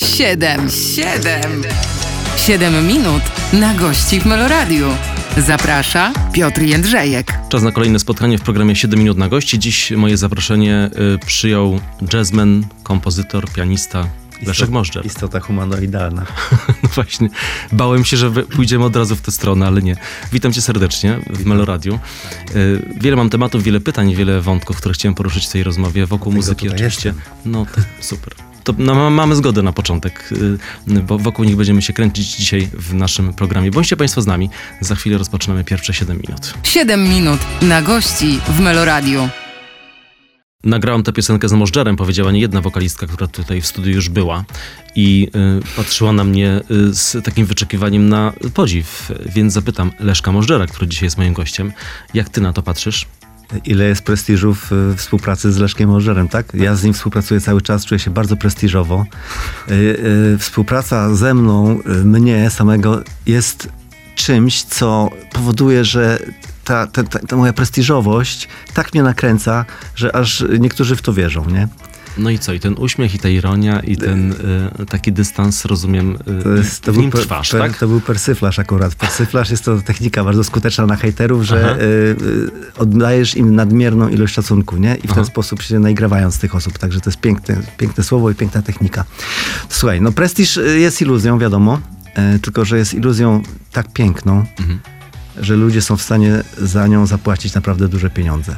Siedem, siedem, siedem minut na gości w Meloradiu. Zaprasza Piotr Jędrzejek. Czas na kolejne spotkanie w programie 7 minut na gości. Dziś moje zaproszenie y, przyjął jazzman, kompozytor, pianista Leszek Możdżer. Istota humanoidalna. No właśnie, bałem się, że pójdziemy od razu w tę stronę, ale nie. Witam cię serdecznie w Meloradiu. Y, Wiele mam tematów, wiele pytań, wiele wątków, które chciałem poruszyć w tej rozmowie. Wokół Dlatego muzyki oczywiście. jestem. No to super. To no, ma- mamy zgodę na początek, y, bo wokół nich będziemy się kręcić dzisiaj w naszym programie. Bądźcie Państwo z nami. Za chwilę rozpoczynamy pierwsze 7 minut. Siedem minut na gości w Meloradiu. Nagrałam tę piosenkę z Możdżerem, powiedziała nie jedna wokalistka, która tutaj w studiu już była i y, patrzyła na mnie y, z takim wyczekiwaniem na podziw, więc zapytam Leszka Możdżera, który dzisiaj jest moim gościem, jak ty na to patrzysz? Ile jest prestiżu w y, współpracy z Leszkiem Możerem, tak? Ja z nim współpracuję cały czas, czuję się bardzo prestiżowo. Y, y, Współpraca ze mną, mnie samego jest czymś, co powoduje, że ta, ta, ta, ta moja prestiżowość tak mnie nakręca, że aż niektórzy w to wierzą, nie? No i co, i ten uśmiech, i ta ironia, i ten y, taki dystans, rozumiem, y, To, jest, to, w był, nim per- trwasz, per- tak? to był persyflaż akurat. Persyflaż jest to technika bardzo skuteczna na hejterów, że y, oddajesz im nadmierną ilość szacunku, nie? I w Aha. ten sposób się naigrawają z tych osób. Także to jest piękne, piękne słowo i piękna technika. Słuchaj, no prestiż jest iluzją, wiadomo, tylko że jest iluzją tak piękną, Mhm. że ludzie są w stanie za nią zapłacić naprawdę duże pieniądze.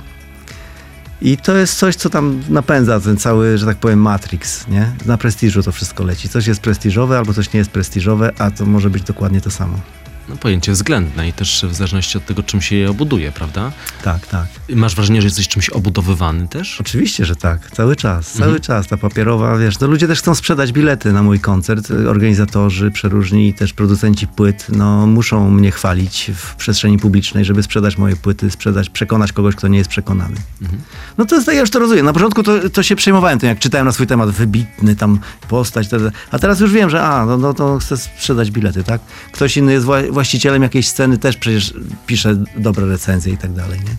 I to jest coś, co tam napędza ten cały, że tak powiem, Matrix, nie? Na prestiżu to wszystko leci. Coś jest prestiżowe, albo coś nie jest prestiżowe, a to może być dokładnie to samo. No pojęcie względne i też w zależności od tego, czym się je obuduje, prawda? Tak, tak. Masz wrażenie, że jesteś czymś obudowywany też? Oczywiście, że tak. Cały czas, cały Mhm. czas. Ta papierowa, wiesz, no ludzie też chcą sprzedać bilety na mój koncert. Organizatorzy, przeróżni też producenci płyt, no muszą mnie chwalić w przestrzeni publicznej, żeby sprzedać moje płyty, sprzedać, przekonać kogoś, kto nie jest przekonany. Mhm. No to jest, ja już to rozumiem. Na początku to, to się przejmowałem tym, jak czytałem na swój temat, wybitny tam postać, a teraz już wiem, że a, no, no to chcę sprzedać bilety, tak? Ktoś inny jest właścicielem jakiejś sceny, też przecież pisze dobre recenzje i tak dalej, nie?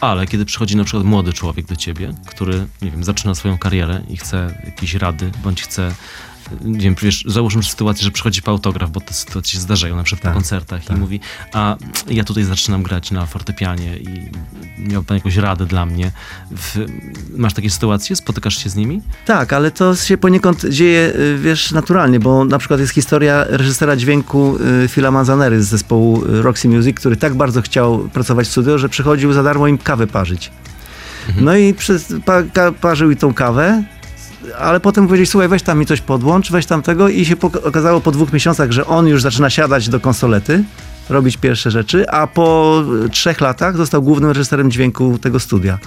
Ale kiedy przychodzi na przykład młody człowiek do ciebie, który, nie wiem, zaczyna swoją karierę i chce jakiejś rady, bądź chce, nie wiem, wiesz, załóżmy sytuację, że przychodzi po autograf, bo te sytuacje się zdarzają, na przykład Tak, po koncertach tak. i mówi, a ja tutaj zaczynam grać na fortepianie i miał pan jakąś radę dla mnie. W, masz takie sytuacje? Spotykasz się z nimi? Tak, ale to się poniekąd dzieje, y, wiesz, naturalnie, bo na przykład jest historia reżysera dźwięku y, Phila Manzanery z zespołu y, Roxy Music, który tak bardzo chciał pracować w studio, że przychodził za darmo im kawę parzyć. No i przez, pa, ka, parzył i tą kawę, ale potem powiedzieli, słuchaj, weź tam mi coś podłącz, weź tam tego i się okazało po dwóch miesiącach, że on już zaczyna siadać do konsolety, robić pierwsze rzeczy, a po trzech latach został głównym reżyserem dźwięku tego studia.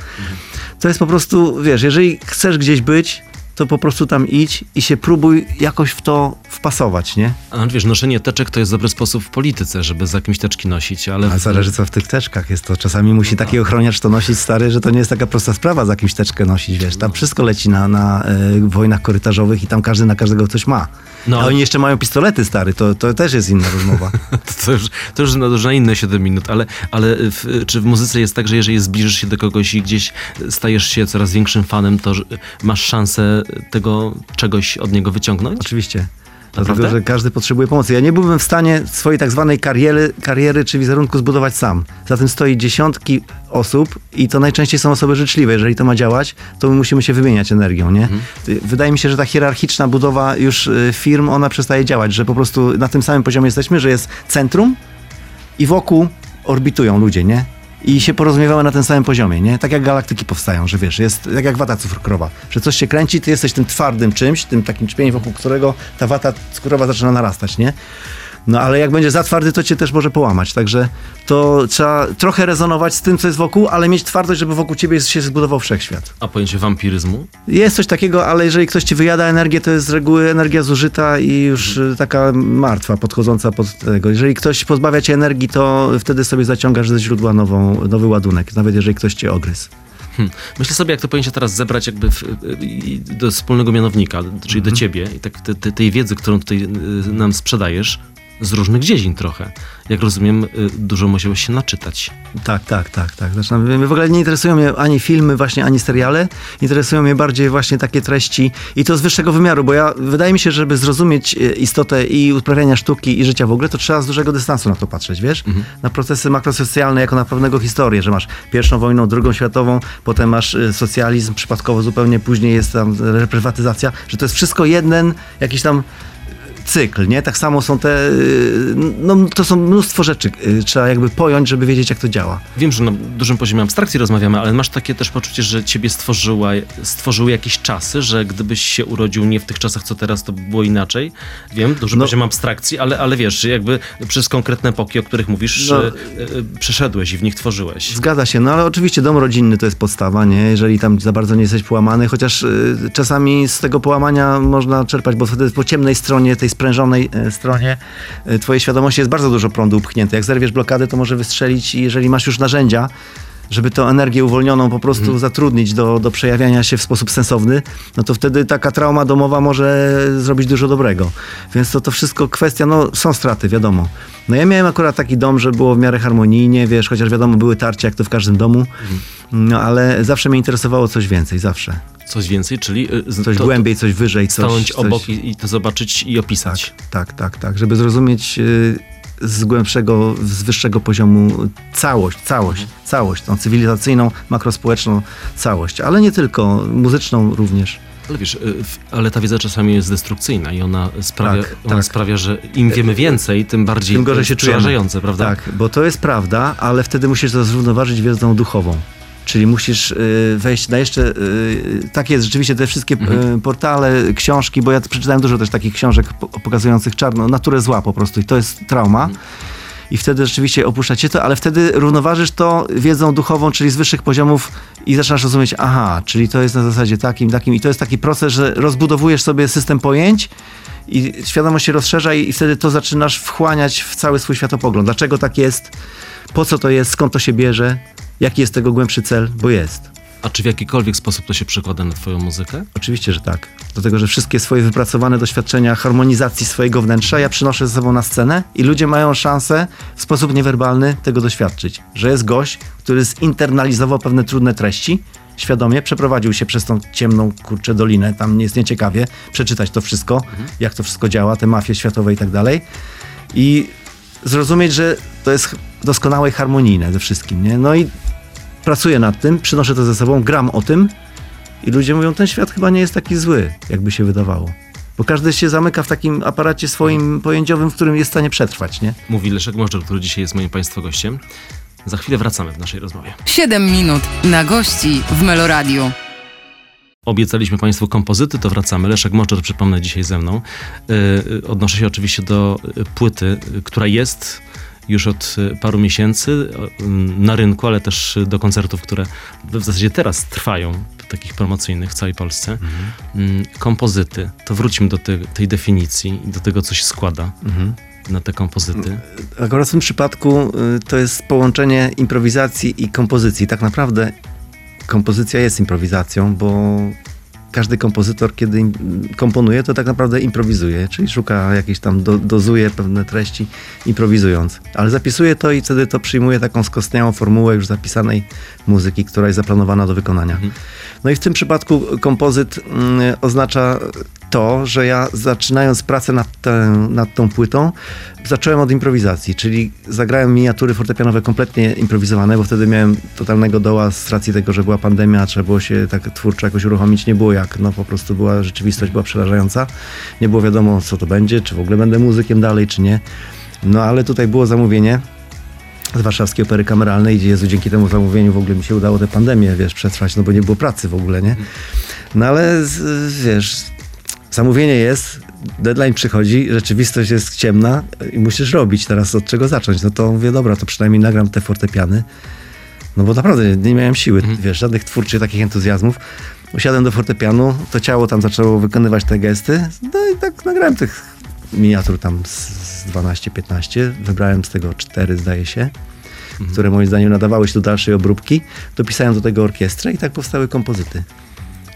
To jest po prostu, wiesz, jeżeli chcesz gdzieś być, to po prostu tam idź i się próbuj jakoś w to wpasować, nie? A wiesz, noszenie teczek to jest dobry sposób w polityce, żeby za kimś teczki nosić, ale... A w- zależy co w tych teczkach jest. To czasami musi taki ochroniarz to nosić stary, że to nie jest taka prosta sprawa za jakimś teczkę nosić, wiesz. Tam wszystko leci na, na e, wojnach korytarzowych i tam każdy na każdego coś ma. No. A oni jeszcze mają pistolety, stary, to, to też jest inna rozmowa. To, już, to już na, na inne 7 minut, ale, ale w, czy w muzyce jest tak, że jeżeli zbliżysz się do kogoś i gdzieś stajesz się coraz większym fanem, to masz szansę tego czegoś od niego wyciągnąć? Oczywiście. Naprawdę? Dlatego, że każdy potrzebuje pomocy. Ja nie byłbym w stanie swojej tak zwanej kariery, kariery czy wizerunku zbudować sam. Za tym stoi dziesiątki osób i to najczęściej są osoby życzliwe. Jeżeli to ma działać, to my musimy się wymieniać energią, nie? Y, Wydaje mi się, że ta hierarchiczna budowa już y, firm, ona przestaje działać, że po prostu na tym samym poziomie jesteśmy, że jest centrum i wokół orbitują ludzie, nie? I się porozumiewały na tym samym poziomie, nie? Tak jak galaktyki powstają, że wiesz, jest tak jak wata cukrowa, że coś się kręci, ty jesteś tym twardym czymś, tym takim czpieniem, wokół którego ta wata cukrowa zaczyna narastać, nie? No ale jak będzie za twardy, to cię też może połamać. Także to trzeba trochę rezonować z tym, co jest wokół, ale mieć twardość, żeby wokół ciebie się zbudował wszechświat. A pojęcie wampiryzmu? Jest coś takiego, ale jeżeli ktoś ci wyjada energię, to jest z reguły energia zużyta i już y, taka martwa, podchodząca pod tego. Jeżeli ktoś pozbawia cię energii, to wtedy sobie zaciągasz ze źródła nową, nowy ładunek, nawet jeżeli ktoś cię ogryzł. Hmm. Myślę sobie, jak to pojęcie teraz zebrać jakby w, i- do wspólnego mianownika, czyli do ciebie i tak te, te, tej wiedzy, którą tutaj y, nam sprzedajesz, z różnych dziedzin trochę. Jak rozumiem, y, dużo musiałeś się naczytać. Tak, tak, tak, tak. Zresztą mnie w ogóle nie interesują mnie ani filmy, właśnie, ani seriale. Interesują mnie bardziej właśnie takie treści i to z wyższego wymiaru, bo ja, wydaje mi się, żeby zrozumieć e, istotę i uprawiania sztuki i życia w ogóle, to trzeba z dużego dystansu na to patrzeć, wiesz? Na procesy makrosocjalne jako na pewnego historię, że masz pierwszą wojną, drugą światową, potem masz e, socjalizm, przypadkowo zupełnie później jest tam reprywatyzacja, że to jest wszystko jeden jakiś tam cykl, nie? Tak samo są te, y, no to są mnóstwo rzeczy, y, trzeba jakby pojąć, żeby wiedzieć, jak to działa. Wiem, że na dużym poziomie abstrakcji rozmawiamy, ale masz takie też poczucie, że ciebie stworzyła, stworzyły jakieś czasy, że gdybyś się urodził nie w tych czasach, co teraz, to by było inaczej. Wiem, duży No. poziom abstrakcji, ale, ale wiesz, że jakby przez konkretne epoki, o których mówisz, No. e, przeszedłeś i w nich tworzyłeś. Zgadza się, no ale oczywiście dom rodzinny to jest podstawa, nie? Jeżeli tam za bardzo nie jesteś połamany, chociaż y, czasami z tego połamania można czerpać, bo wtedy po ciemnej stronie, tej sprężonej y, stronie y, twojej świadomości jest bardzo dużo prądu upchnięte. Jak zerwiesz blokadę, to może wystrzelić i jeżeli masz już narzędzia, żeby tę energię uwolnioną po prostu zatrudnić do, do przejawiania się w sposób sensowny, no to wtedy taka trauma domowa może zrobić dużo dobrego. Więc to, to wszystko kwestia, no są straty, wiadomo. No ja miałem akurat taki dom, że było w miarę harmonijnie, wiesz, chociaż wiadomo, były tarcia, jak to w każdym domu, no ale zawsze mnie interesowało coś więcej, zawsze. Coś więcej, czyli e, z- Coś to, głębiej, coś wyżej, coś... stanąć coś... obok i, i to zobaczyć i opisać. Tak, tak, tak, żeby zrozumieć y, z głębszego, z wyższego poziomu całość, całość, całość, tą cywilizacyjną, makrospołeczną całość, ale nie tylko, muzyczną również. Ale wiesz, y, ale ta wiedza czasami jest destrukcyjna i ona sprawia, Tak, ona tak. sprawia że im wiemy więcej, tym bardziej Tym gorzej się czujemy. przerażające, prawda? Tak, bo to jest prawda, ale wtedy musisz to zrównoważyć wiedzą duchową. Czyli musisz y, wejść na jeszcze, tak jest, rzeczywiście te wszystkie y, portale, książki, bo ja przeczytałem dużo też takich książek po, pokazujących czarno, naturę zła po prostu i to jest trauma. I wtedy rzeczywiście opuszcza cię to, ale wtedy równoważysz to wiedzą duchową, czyli z wyższych poziomów i zaczynasz rozumieć, aha, czyli to jest na zasadzie takim, takim i to jest taki proces, że rozbudowujesz sobie system pojęć i świadomość się rozszerza i, i wtedy to zaczynasz wchłaniać w cały swój światopogląd. Dlaczego tak jest? Po co to jest? Skąd to się bierze? Jaki jest tego głębszy cel? Bo jest. A czy w jakikolwiek sposób to się przekłada na twoją muzykę? Oczywiście, że tak. Dlatego, że wszystkie swoje wypracowane doświadczenia harmonizacji swojego wnętrza ja przynoszę ze sobą na scenę i ludzie mają szansę w sposób niewerbalny tego doświadczyć. Że jest gość, który zinternalizował pewne trudne treści, świadomie przeprowadził się przez tą ciemną, kurczę, dolinę, tam jest nieciekawie, przeczytać to wszystko, jak to wszystko działa, te mafie światowe i tak dalej. I zrozumieć, że to jest doskonałe i harmonijne ze wszystkim, nie? No i pracuję nad tym, przynoszę to ze sobą, gram o tym i ludzie mówią, ten świat chyba nie jest taki zły, jakby się wydawało. Bo każdy się zamyka w takim aparacie swoim pojęciowym, w którym jest w stanie przetrwać, nie? Mówi Leszek Możdżer, który dzisiaj jest moim państwa gościem. Za chwilę wracamy w naszej rozmowie. 7 minut na gości w Meloradiu. Obiecaliśmy Państwu kompozyty, to wracamy. Leszek Możdżer, przypomnę, dzisiaj ze mną. Yy, odnoszę się oczywiście do y, płyty, y, która jest już od paru miesięcy na rynku, ale też do koncertów, które w zasadzie teraz trwają, takich promocyjnych w całej Polsce. Mm, Kompozyty. To wróćmy do te, tej definicji i do tego, co się składa na te kompozyty. Akurat w tym przypadku y, to jest połączenie improwizacji i kompozycji. Tak naprawdę kompozycja jest improwizacją, bo każdy kompozytor, kiedy komponuje, to tak naprawdę improwizuje, czyli szuka jakieś tam, do, dozuje pewne treści, improwizując. Ale zapisuje to i wtedy to przyjmuje taką skostniałą formułę już zapisanej muzyki, która jest zaplanowana do wykonania. No i w tym przypadku kompozyt mm, oznacza to, że ja zaczynając pracę nad, tę, nad tą płytą, zacząłem od improwizacji, czyli zagrałem miniatury fortepianowe kompletnie improwizowane, bo wtedy miałem totalnego doła z racji tego, że była pandemia, trzeba było się tak twórczo jakoś uruchomić, nie było jak, no po prostu była rzeczywistość była przerażająca, nie było wiadomo co to będzie, czy w ogóle będę muzykiem dalej, czy nie. No ale tutaj było zamówienie z Warszawskiej Opery Kameralnej i Jezu, dzięki temu zamówieniu w ogóle mi się udało tę pandemię, wiesz, przetrwać, no bo nie było pracy w ogóle, nie? No ale, wiesz, zamówienie jest, deadline przychodzi, rzeczywistość jest ciemna i musisz robić teraz od czego zacząć. No to mówię, dobra, to przynajmniej nagram te fortepiany. No bo naprawdę nie miałem siły, wiesz, żadnych twórczych takich entuzjazmów. Usiadłem do fortepianu, to ciało tam zaczęło wykonywać te gesty, no i tak nagrałem tych miniatur tam z z 12-15, wybrałem z tego cztery, zdaje się, które moim zdaniem nadawały się do dalszej obróbki. Dopisałem do tego orkiestrę i tak powstały kompozyty.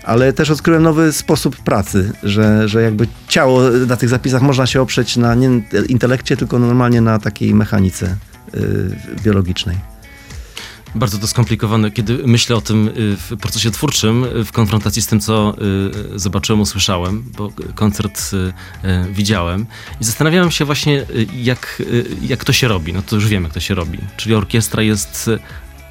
Ale też odkryłem nowy sposób pracy, że, że jakby ciało na tych zapisach można się oprzeć na nie intelekcie, tylko normalnie na takiej mechanice y, biologicznej. Bardzo to skomplikowane, kiedy myślę o tym y, w procesie twórczym, y, w konfrontacji z tym, co y, zobaczyłem, usłyszałem, bo koncert widziałem i zastanawiałem się właśnie, jak, jak to się robi. No to już wiemy, jak to się robi. Czyli orkiestra jest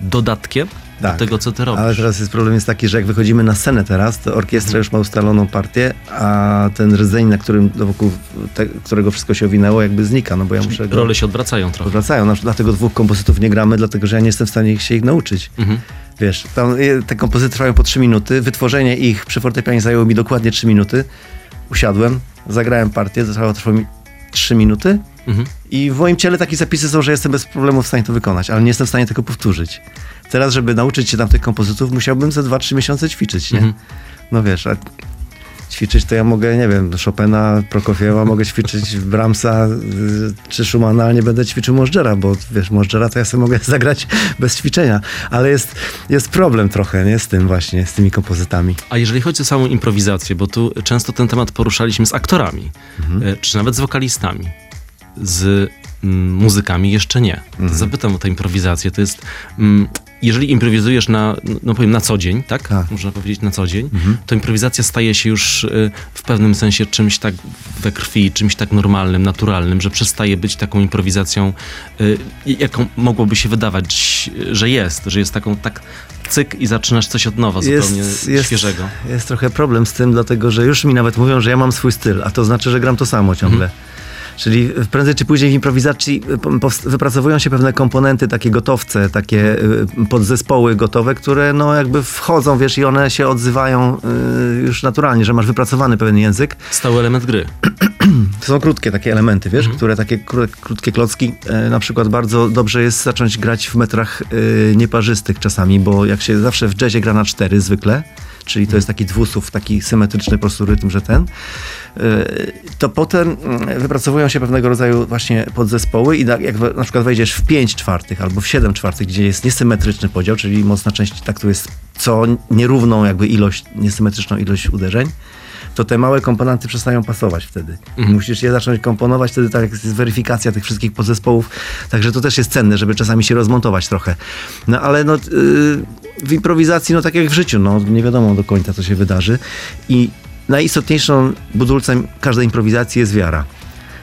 dodatkiem tak, do tego, co ty robisz. Ale teraz jest problem jest taki, że jak wychodzimy na scenę teraz, to orkiestra już ma ustaloną partię, a ten rdzeń, na którym wokół te, którego wszystko się owinęło, jakby znika, no bo ja muszę... Role się odwracają trochę. Odwracają, dlatego dwóch kompozytów nie gramy, dlatego że ja nie jestem w stanie się ich nauczyć. Mhm. Wiesz, tam, te kompozyty trwają po trzy minuty, wytworzenie ich przy fortepianie zajęło mi dokładnie trzy minuty. Usiadłem, zagrałem partię, trwało, trwało mi trzy minuty mhm. I w moim ciele takie zapisy są, że jestem bez problemu w stanie to wykonać, ale nie jestem w stanie tego powtórzyć. Teraz, żeby nauczyć się tam tych kompozytów, musiałbym za 2-3 miesiące ćwiczyć, nie? Mhm. No wiesz, a ćwiczyć to ja mogę, nie wiem, Chopina, Prokofiewa, mogę ćwiczyć Brahmsa y, czy Schumana, ale nie będę ćwiczył Możdżera, bo wiesz, Możdżera to ja sobie mogę zagrać bez ćwiczenia, ale jest, jest problem trochę, nie, z tym właśnie, z tymi kompozytami. A jeżeli chodzi o samą improwizację, bo tu często ten temat poruszaliśmy z aktorami, mhm. Y, czy nawet z wokalistami, z mm, muzykami jeszcze nie. Mhm. Zapytam o tę improwizację. To jest mm, jeżeli improwizujesz na, no powiem, na co dzień, tak? tak. Można powiedzieć na co dzień, mhm. to improwizacja staje się już y, w pewnym sensie czymś tak we krwi, czymś tak normalnym, naturalnym, że przestaje być taką improwizacją, y, jaką mogłoby się wydawać, że jest, że jest taką tak cyk i zaczynasz coś od nowa, zupełnie jest, jest, świeżego. Jest trochę problem z tym, dlatego że już mi nawet mówią, że ja mam swój styl, a to znaczy, że gram to samo ciągle. Mhm. Czyli prędzej czy później w improwizacji y, wypracowują się pewne komponenty, takie gotowce, takie y, podzespoły gotowe, które no jakby wchodzą, wiesz, i one się odzywają y, już naturalnie, że masz wypracowany pewien język. Stały element gry. To są krótkie takie elementy, wiesz, mhm. które takie krótkie klocki, e, na przykład bardzo dobrze jest zacząć grać w metrach nieparzystych czasami, bo jak się zawsze w jazzie gra na cztery zwykle, czyli to jest taki dwusów, taki symetryczny po prostu rytm, że ten, y, to potem mm, wypracowują się pewnego rodzaju właśnie podzespoły i jak na przykład wejdziesz w 5 czwartych albo w 7 czwartych, gdzie jest niesymetryczny podział, czyli mocna część tak tu jest co nierówną jakby ilość, niesymetryczną ilość uderzeń, to te małe komponenty przestają pasować wtedy. Mhm. Musisz je zacząć komponować, wtedy tak jest weryfikacja tych wszystkich podzespołów, także to też jest cenne, żeby czasami się rozmontować trochę. No ale no, yy, w improwizacji, no tak jak w życiu, no nie wiadomo do końca, co się wydarzy i najistotniejszą budulcem każdej improwizacji jest wiara.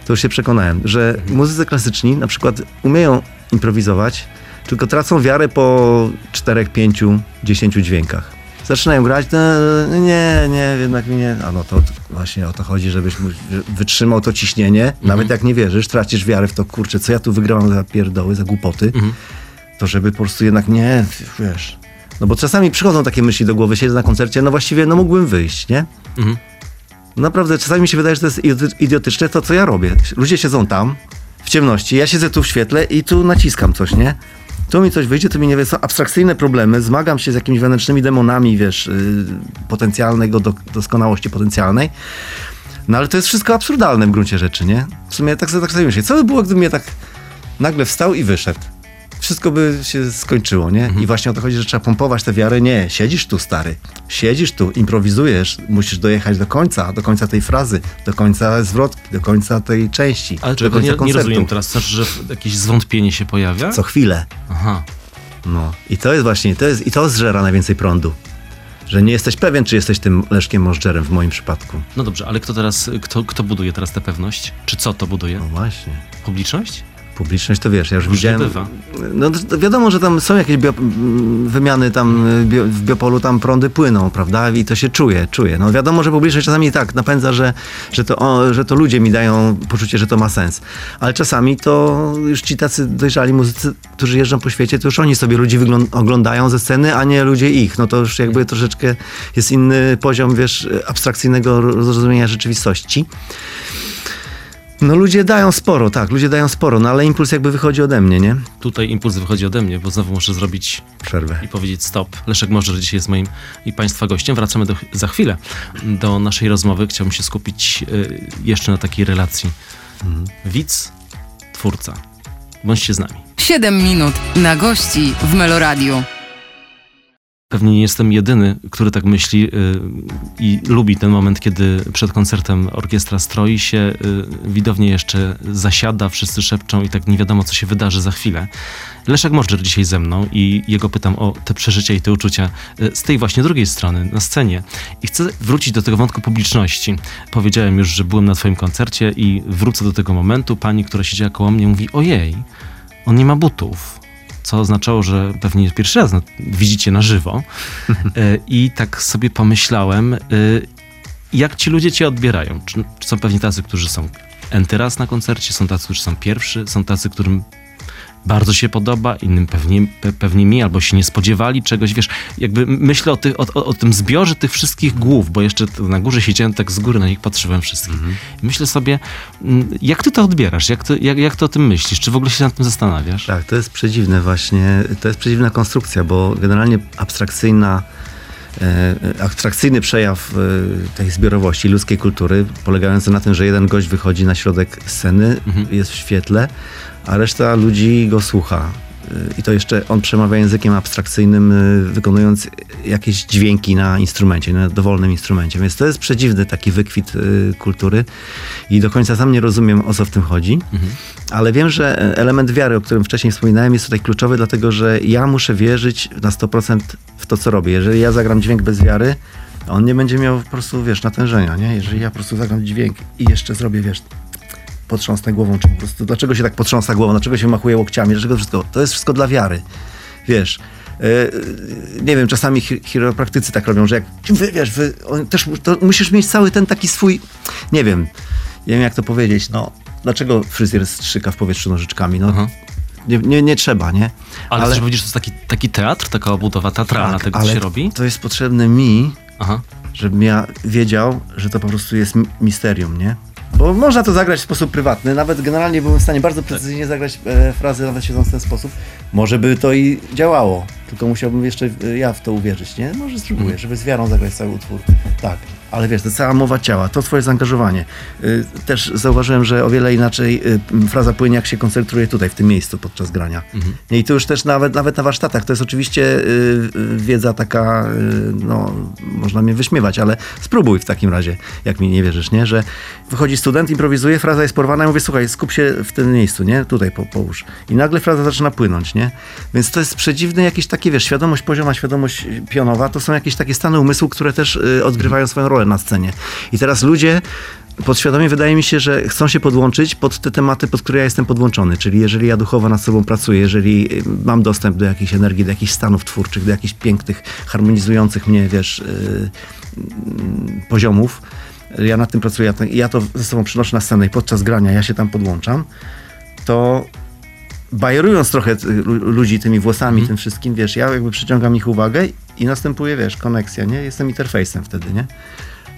To już się przekonałem, że mhm. muzycy klasyczni na przykład umieją improwizować, tylko tracą wiarę po 4, 5, 10 dźwiękach zaczynają grać, no, nie, nie, jednak nie. A no to właśnie o to chodzi, żebyś wytrzymał to ciśnienie, mhm. nawet jak nie wierzysz, tracisz wiarę w to, kurczę, co ja tu wygrałam za pierdoły, za głupoty, mhm. to żeby po prostu jednak nie, wiesz. No bo czasami przychodzą takie myśli do głowy, siedzę na koncercie, no właściwie no mógłbym wyjść, nie? Mhm. Naprawdę, czasami mi się wydaje, że to jest idiotyczne to, co ja robię. Ludzie siedzą tam, w ciemności, ja siedzę tu w świetle i tu naciskam coś, nie? Tu mi coś wyjdzie, to mi nie wie, są abstrakcyjne problemy, zmagam się z jakimiś wewnętrznymi demonami, wiesz, yy, potencjalnego do, doskonałości potencjalnej. No ale to jest wszystko absurdalne w gruncie rzeczy, nie? W sumie tak sobie tak sobie myślę, co by było, gdybym ja tak nagle wstał i wyszedł? Wszystko by się skończyło, nie? Mhm. I właśnie o to chodzi, że trzeba pompować tę wiarę. Nie, siedzisz tu, stary. Siedzisz tu, improwizujesz, musisz dojechać do końca, do końca tej frazy, do końca zwrotki, do końca tej części. Ale czego nie, nie rozumiem teraz? Znaczy, że jakieś zwątpienie się pojawia? Co chwilę. Aha. No. I to jest właśnie, to jest, i to zżera najwięcej prądu że nie jesteś pewien, czy jesteś tym Leszkiem Możdżerem w moim przypadku. No dobrze, ale kto teraz, kto, kto buduje teraz tę pewność? Czy co to buduje? No właśnie. Publiczność? Publiczność, to wiesz, ja już Różnie widziałem. Bywa. No wiadomo, że tam są jakieś bio, wymiany tam bio, w biopolu, tam prądy płyną, prawda? I to się czuje, czuje. No wiadomo, że publiczność czasami tak napędza, że, że, to, o, że to ludzie mi dają poczucie, że to ma sens. Ale czasami to już ci tacy dojrzali muzycy, którzy jeżdżą po świecie, to już oni sobie ludzi oglądają ze sceny, a nie ludzie ich. No to już jakby troszeczkę jest inny poziom, wiesz, abstrakcyjnego zrozumienia rzeczywistości. No ludzie dają sporo, tak, ludzie dają sporo, no ale impuls jakby wychodzi ode mnie, nie? Tutaj impuls wychodzi ode mnie, bo znowu muszę zrobić przerwę i powiedzieć stop. Leszek Możdżer dzisiaj jest moim i Państwa gościem. Wracamy do, za chwilę do naszej rozmowy. Chciałbym się skupić y, jeszcze na takiej relacji. Mhm. Widz, twórca. Bądźcie z nami. 7 minut na gości w Meloradiu. Pewnie nie jestem jedyny, który tak myśli y, i lubi ten moment, kiedy przed koncertem orkiestra stroi się, y, widownie jeszcze zasiada, wszyscy szepczą i tak nie wiadomo, co się wydarzy za chwilę. Leszek Możdżer dzisiaj ze mną i jego pytam o te przeżycia i te uczucia y, z tej właśnie drugiej strony, na scenie. I chcę wrócić do tego wątku publiczności. Powiedziałem już, że byłem na twoim koncercie i wrócę do tego momentu. Pani, która siedziała koło mnie mówi, ojej, on nie ma butów co oznaczało, że pewnie pierwszy raz widzicie na żywo. E, I tak sobie pomyślałem, e, jak ci ludzie cię odbierają. Czy, czy są pewnie tacy, którzy są enty raz na koncercie, są tacy, którzy są pierwszy, są tacy, którym bardzo się podoba, innym pewnie, pe, pewnie mi, albo się nie spodziewali czegoś, wiesz, jakby myślę o, ty, o, o, o tym zbiorze tych wszystkich głów, bo jeszcze na górze siedziałem, tak z góry na nich patrzyłem wszystkich. Mhm. Myślę sobie, mm, jak ty to odbierasz, jak, to, jak, jak to o tym myślisz, czy w ogóle się nad tym zastanawiasz? Tak, to jest przedziwne właśnie, to jest przedziwna konstrukcja, bo generalnie abstrakcyjna abstrakcyjny przejaw e, tej zbiorowości ludzkiej kultury, polegający na tym, że jeden gość wychodzi na środek sceny, mhm. jest w świetle, a reszta ludzi go słucha. I to jeszcze on przemawia językiem abstrakcyjnym, y, wykonując jakieś dźwięki na instrumencie, na dowolnym instrumencie. Więc to jest przedziwny taki wykwit y, kultury i do końca sam nie rozumiem, o co w tym chodzi. Mhm. Ale wiem, że element wiary, o którym wcześniej wspominałem, jest tutaj kluczowy, dlatego że ja muszę wierzyć na 100% w to, co robię. Jeżeli ja zagram dźwięk bez wiary, on nie będzie miał po prostu, wiesz, natężenia, nie? Jeżeli ja po prostu zagram dźwięk i jeszcze zrobię, wiesz, potrząsnę głową, czy po prostu dlaczego się tak potrząsa głową, dlaczego się machuje łokciami, dlaczego wszystko? To jest wszystko dla wiary. Wiesz, yy, nie wiem, czasami chiropraktycy tak robią, że jak wy, wiesz, wy, też musisz mieć cały ten taki swój, nie wiem, nie wiem jak to powiedzieć, no, dlaczego fryzjer strzyka w powietrzu nożyczkami, no, Nie, nie, nie, trzeba, nie? Ale, ale że to jest taki, taki teatr, taka obudowa teatralna tak, tego, co się robi? to jest potrzebne mi, Aha. żebym ja wiedział, że to po prostu jest misterium, nie? Bo można to zagrać w sposób prywatny. Nawet generalnie byłem w stanie bardzo precyzyjnie zagrać e, frazy, nawet siedząc w ten sposób. Może by to i działało. Tylko musiałbym jeszcze e, ja w to uwierzyć, nie? Może spróbuję, mhm. żeby z wiarą zagrać cały utwór. Tak. Ale wiesz, to cała mowa ciała, to twoje zaangażowanie. Y, też zauważyłem, że o wiele inaczej y, fraza płynie, jak się koncentruje tutaj, w tym miejscu podczas grania. Mhm. I to już też nawet, nawet na warsztatach, to jest oczywiście y, wiedza taka, no, można mnie wyśmiewać, ale spróbuj w takim razie, jak mi nie wierzysz, nie? Że wychodzi student, improwizuje, fraza jest porwana i mówię, słuchaj, skup się w tym miejscu, nie? Tutaj po, połóż. I nagle fraza zaczyna płynąć, nie? Więc to jest przedziwne jakieś takie, wiesz, świadomość pozioma, świadomość pionowa, to są jakieś takie stany umysłu, które też odgrywają swoją rolę rolę na scenie. I teraz ludzie podświadomie wydaje mi się, że chcą się podłączyć pod te tematy, pod które ja jestem podłączony. Czyli jeżeli ja duchowo nad sobą pracuję, jeżeli y, mam dostęp do jakiejś energii, do jakichś stanów twórczych, do jakichś pięknych, harmonizujących mnie, wiesz, yy, yy, poziomów, ja nad tym pracuję, ja, ja to ze sobą przynoszę na scenę i podczas grania ja się tam podłączam, to bajerując trochę ludzi tymi włosami, mm. tym wszystkim, wiesz, ja jakby przyciągam ich uwagę i następuje, wiesz, koneksja, nie? Jestem interfejsem wtedy, nie?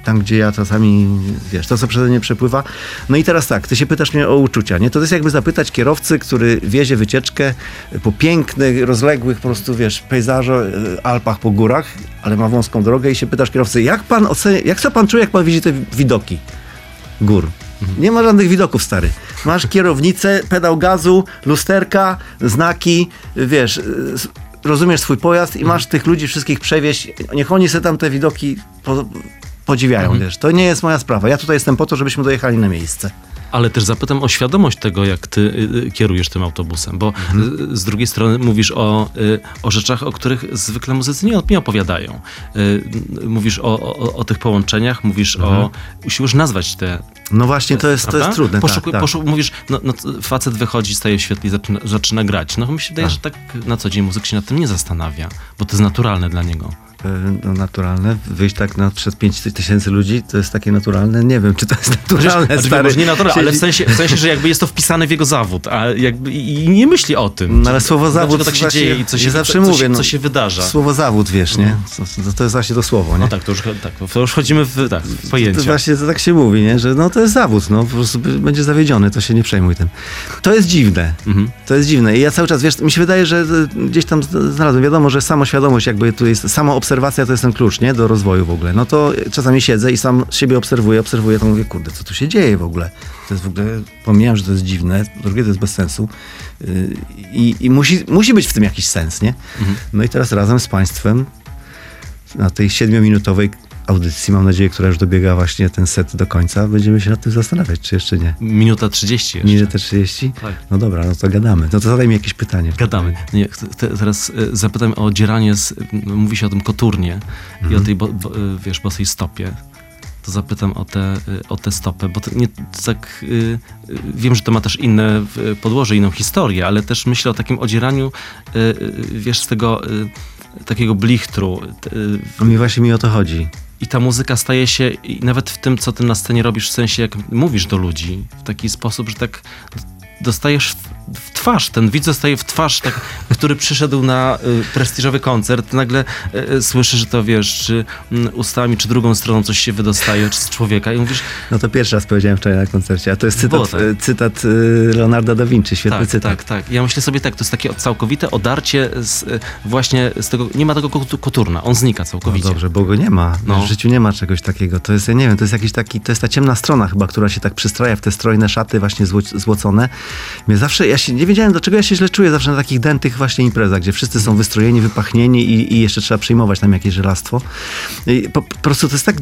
Tam, gdzie ja czasami, wiesz, to co przeze mnie przepływa. No i teraz tak, ty się pytasz mnie o uczucia, nie? To jest jakby zapytać kierowcy, który wiezie wycieczkę po pięknych, rozległych po prostu, wiesz, pejzażach, e, Alpach po górach, ale ma wąską drogę i się pytasz kierowcy, jak pan ocenia, jak co pan czuje, jak pan widzi te widoki gór? Nie ma żadnych widoków, stary. Masz kierownicę, pedał gazu, lusterka, znaki, wiesz, e, rozumiesz swój pojazd i masz tych ludzi wszystkich przewieźć. Niech oni sobie tam te widoki po, podziwiają, mhm. wiesz. To nie jest moja sprawa. Ja tutaj jestem po to, żebyśmy dojechali na miejsce ale też zapytam o świadomość tego, jak ty y, y, kierujesz tym autobusem, bo mhm. z drugiej strony mówisz o, y, o rzeczach, o których zwykle muzycy nie, nie opowiadają. Mówisz o, o, o tych połączeniach, mówisz mhm. o... Usiłujesz nazwać te... No właśnie, to jest, to jest trudne. Poszukuj, tak, tak. Mówisz, no, no, facet wychodzi, staje w świetle i zaczyna, zaczyna grać. No mi się wydaje, tak. że tak na co dzień muzyk się nad tym nie zastanawia, bo to jest naturalne dla niego. E, no, naturalne. Wyjść tak na, przez 5 tysięcy ludzi, to jest takie naturalne. Nie wiem, czy to jest naturalne. Znaczy, stary. Może nie naturalne, ale w sensie, w sensie, że jakby jest to wpisane w jego zawód, a jakby i nie myśli o tym. No, ale słowo zawód tak się dzieje i co się, zawsze co, mówię, co, co się wydarza. Słowo zawód, wiesz, nie? To, to jest właśnie to słowo, nie? No tak, to już, tak, to już wchodzimy w, tak, w pojęcie. To, właśnie to tak się mówi, nie? Że no to jest zawód, no po prostu będzie zawiedziony, to się nie przejmuj tym. To jest dziwne. Mhm. To jest dziwne. I ja cały czas, wiesz, mi się wydaje, że gdzieś tam znalazłem, wiadomo, że samoświadomość jakby tu jest, samoobserwacja to jest ten klucz nie? Do rozwoju w ogóle. No to czasami siedzę i sam siebie obserwuję, obserwuję, to mówię, kurde, co tu się dzieje w ogóle? To jest w ogóle, pomijam, że to jest dziwne, drugie to jest bez sensu. Yy, I, i musi, musi być w tym jakiś sens, nie? Mhm. No i teraz razem z państwem na tej siedmiominutowej audycji, mam nadzieję, która już dobiega właśnie ten set do końca, będziemy się nad tym zastanawiać, czy jeszcze nie. Minuta 30 jeszcze. Minutę 30? Tak. No dobra, no to gadamy. No to zadaj mi jakieś pytanie. Gadamy. Nie, chcę- chcę teraz e, zapytam o dzieranie, z, no, mówi się o tym koturnie i Mhm. o tej, bo, bo, e, wiesz, bosej stopie. To zapytam o tę e, o tę stopę, bo to nie to tak, e, wiem, że to ma też inne podłoże, inną historię, ale też myślę o takim odzieraniu, e, e, wiesz, z tego takiego blichtru. E, No mi właśnie mi o to chodzi. I ta muzyka staje się, nawet w tym, co ty na scenie robisz, w sensie jak mówisz do ludzi, w taki sposób, że tak dostajesz w, twarz, ten widz dostaje w twarz, tak, który przyszedł na y, prestiżowy koncert, nagle y, y, słyszy, że to wiesz, czy mm, ustami, czy drugą stroną coś się wydostaje czy z człowieka i mówisz, No to pierwszy raz powiedziałem wczoraj na koncercie, a to jest cytat, tak. e, cytat e, Leonarda da Vinci, świetny tak, cytat. tak, tak. Ja myślę sobie tak, to jest takie całkowite odarcie z, y, właśnie z tego, nie ma tego kotu- koturna, on znika No całkowicie. dobrze, bo go nie ma. No. W życiu nie ma czegoś takiego. To jest, ja nie wiem, to jest jakiś taki, to jest ta ciemna strona chyba, która się tak przystraja w te strojne szaty właśnie zło, złocone. Mnie zawsze, ja się nie wiedziałem, do czego ja się źle czuję zawsze na takich dętych właśnie imprezach, gdzie wszyscy są wystrojeni, wypachnieni i, i jeszcze trzeba przyjmować tam jakieś żelastwo. I po, po prostu to jest tak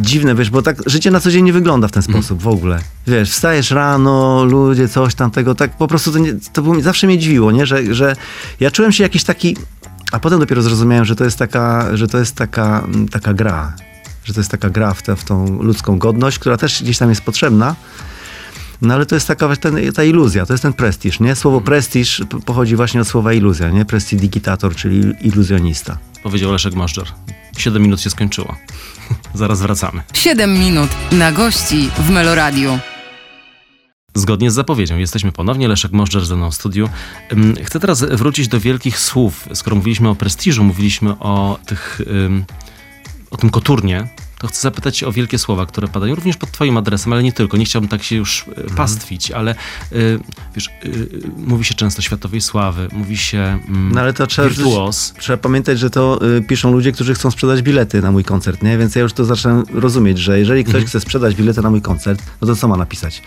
dziwne, wiesz, bo tak życie na co dzień nie wygląda w ten sposób w ogóle. Wiesz, wstajesz rano, ludzie, coś tam tego, tak po prostu to, nie, to było, zawsze mnie dziwiło, nie, że, że ja czułem się jakiś taki, a potem dopiero zrozumiałem, że to jest taka, że to jest taka, mm, taka gra, że to jest taka gra w, tę w tą ludzką godność, która też gdzieś tam jest potrzebna. No ale to jest taka właśnie ten, ta iluzja, to jest ten prestiż, nie? Słowo prestiż p- pochodzi właśnie od słowa iluzja, nie? Prestidigitator, czyli iluzjonista. Powiedział Leszek Możdżer. Siedem minut się skończyło. Zaraz wracamy. 7 minut na gości w Meloradiu. Zgodnie z zapowiedzią, jesteśmy ponownie. Leszek Możdżer ze mną w studiu. Chcę teraz wrócić do wielkich słów. Skoro mówiliśmy o prestiżu, mówiliśmy o tych, o tym koturnie, to chcę zapytać o wielkie słowa, które padają również pod twoim adresem, ale nie tylko. Nie chciałbym tak się już e, pastwić, ale y, wiesz, y, mówi się często światowej sławy, mówi się mm, No ale to trzeba, wirtuos. trzeba pamiętać, że to y, piszą ludzie, którzy chcą sprzedać bilety na mój koncert, nie? Więc ja już to zacząłem rozumieć, że jeżeli ktoś chce sprzedać bilety na mój koncert, no to co ma napisać?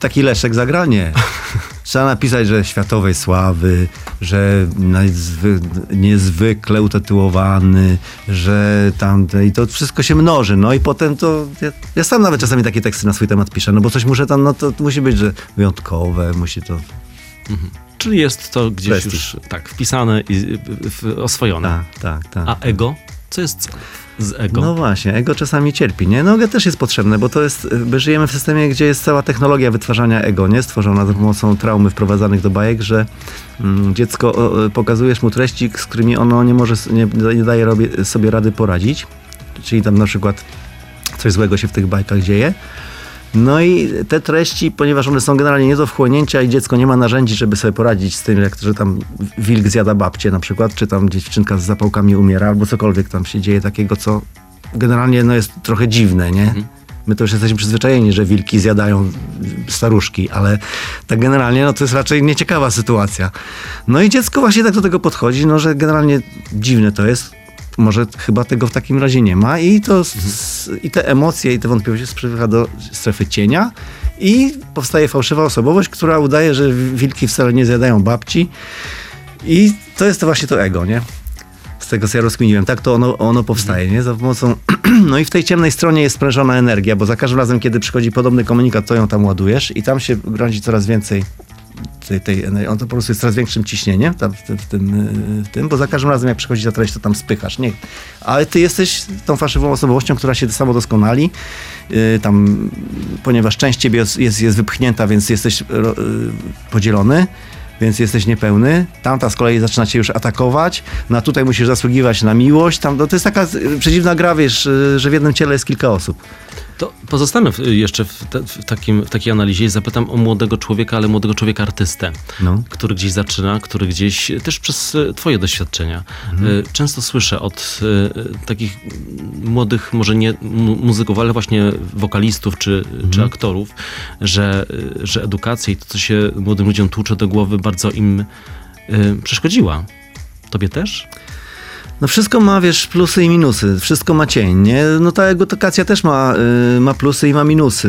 Taki Leszek zagranie. Trzeba napisać, że światowej sławy, że niezwy, niezwykle utytułowany, że tam i to wszystko się mnoży. No i potem to. Ja, ja sam nawet czasami takie teksty na swój temat piszę, no bo coś muszę tam, no to, to musi być, że wyjątkowe, musi to. Czyli jest to gdzieś Prestiż. już tak wpisane i y, y, oswojone. Tak, tak, tak. A ego? Co jest z ego? No właśnie, ego czasami cierpi, nie? No ego też jest potrzebne, bo to jest, my żyjemy w systemie, gdzie jest cała technologia wytwarzania ego, nie? Stworzona za pomocą traumy wprowadzanych do bajek, że mm, dziecko, o, pokazujesz mu treści, z którymi ono nie może, nie, nie daje robie, sobie rady poradzić. Czyli tam na przykład coś złego się w tych bajkach dzieje. No i te treści, ponieważ one są generalnie nie do wchłonięcia i dziecko nie ma narzędzi, żeby sobie poradzić z tym, jak że tam wilk zjada babcię na przykład, czy tam dziewczynka z zapałkami umiera, albo cokolwiek tam się dzieje takiego, co generalnie no, jest trochę dziwne, nie? My to już jesteśmy przyzwyczajeni, że wilki zjadają staruszki, ale tak generalnie no, to jest raczej nieciekawa sytuacja. No i dziecko właśnie tak do tego podchodzi, no, że generalnie dziwne to jest. Może chyba tego w takim razie nie ma i to s- i te emocje i te wątpliwości spływa do strefy cienia i powstaje fałszywa osobowość, która udaje, że wilki wcale nie zjadają babci i to jest to właśnie to ego, nie? Z tego, co ja rozkminiłem. Tak to ono, ono powstaje, nie? Za pomocą... No i w tej ciemnej stronie jest sprężona energia, bo za każdym razem, kiedy przychodzi podobny komunikat, to ją tam ładujesz i tam się gromadzi coraz więcej tej, tej energii. On to po prostu jest coraz większym ciśnieniem tam w, tym, w, tym, yy, w tym, bo za każdym razem, jak przychodzi ta treść, to tam spychasz. Nie. Ale ty jesteś tą fałszywą osobowością, która się samo doskonali, yy, tam, ponieważ część ciebie jest, jest, jest wypchnięta, więc jesteś yy, podzielony więc jesteś niepełny. Tamta z kolei zaczyna cię już atakować. No a tutaj musisz zasługiwać na miłość. Tam, no, to jest taka y, przedziwna gra, wiesz, y, że w jednym ciele jest kilka osób. To pozostanę w- jeszcze w, te, w, takim, w takiej analizie i zapytam o młodego człowieka, ale młodego człowieka artystę, No. który gdzieś zaczyna, który gdzieś też przez e, twoje doświadczenia. Mhm. e, Często słyszę od e, takich młodych, może nie mu- muzyków, ale właśnie wokalistów czy, Mhm. czy aktorów, że, że edukacja i to, co się młodym ludziom tłucze do głowy, bardzo im przeszkodziła. Tobie też? No wszystko ma, wiesz, plusy i minusy. Wszystko ma cień, nie? No ta edukacja też ma, y, ma plusy i ma minusy.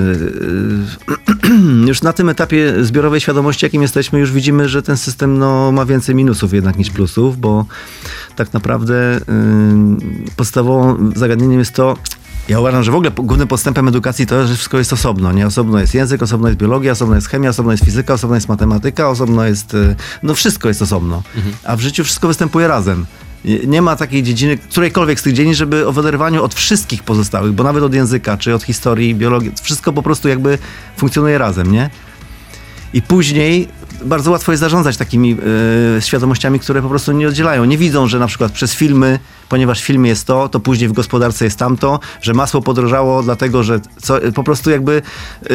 Y, już na tym etapie zbiorowej świadomości, jakim jesteśmy, już widzimy, że ten system no, ma więcej minusów jednak niż plusów, bo tak naprawdę y, podstawowym zagadnieniem jest to, ja uważam, że w ogóle głównym postępem edukacji to, że wszystko jest osobno. Nie? Osobno jest język, osobno jest biologia, osobno jest chemia, osobno jest fizyka, osobno jest matematyka, osobno jest... y, No wszystko jest osobno. A w życiu wszystko występuje razem. Nie- ma takiej dziedziny, którejkolwiek z tych dziedzin, żeby o oderwaniu od wszystkich pozostałych, bo nawet od języka, czy od historii, biologii, wszystko po prostu jakby funkcjonuje razem, nie? I później bardzo łatwo jest zarządzać takimi e, świadomościami, które po prostu nie oddzielają. Nie widzą, że na przykład przez filmy, ponieważ w filmie jest to, to później w gospodarce jest tamto, że masło podrożało dlatego, że co, po prostu jakby e,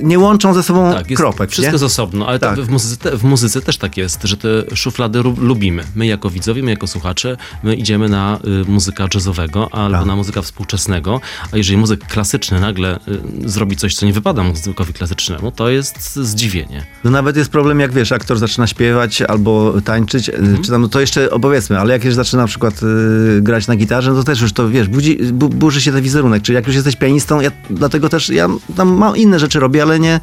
nie łączą ze sobą Tak, jest, kropek. wszystko nie? jest osobno, ale Tak. w, muzyce, w muzyce też tak jest, że te szuflady lubimy. My jako widzowie, my jako słuchacze, my idziemy na y, muzyka jazzowego albo Tak. na muzyka współczesnego, a jeżeli muzyk klasyczny nagle y, zrobi coś, co nie wypada muzykowi klasycznemu, to jest zdziwienie. No nawet jest problem, jak wiesz, aktor zaczyna śpiewać albo tańczyć, Mhm. y, czy tam, no to jeszcze opowiedzmy, ale jak już zaczyna na przykład y, grać na gitarze, no to też już to, wiesz, budzi, bu, burzy się ten wizerunek, czyli jak już jesteś pianistą, ja dlatego też, ja tam mam inne rzeczy robię, ale nie,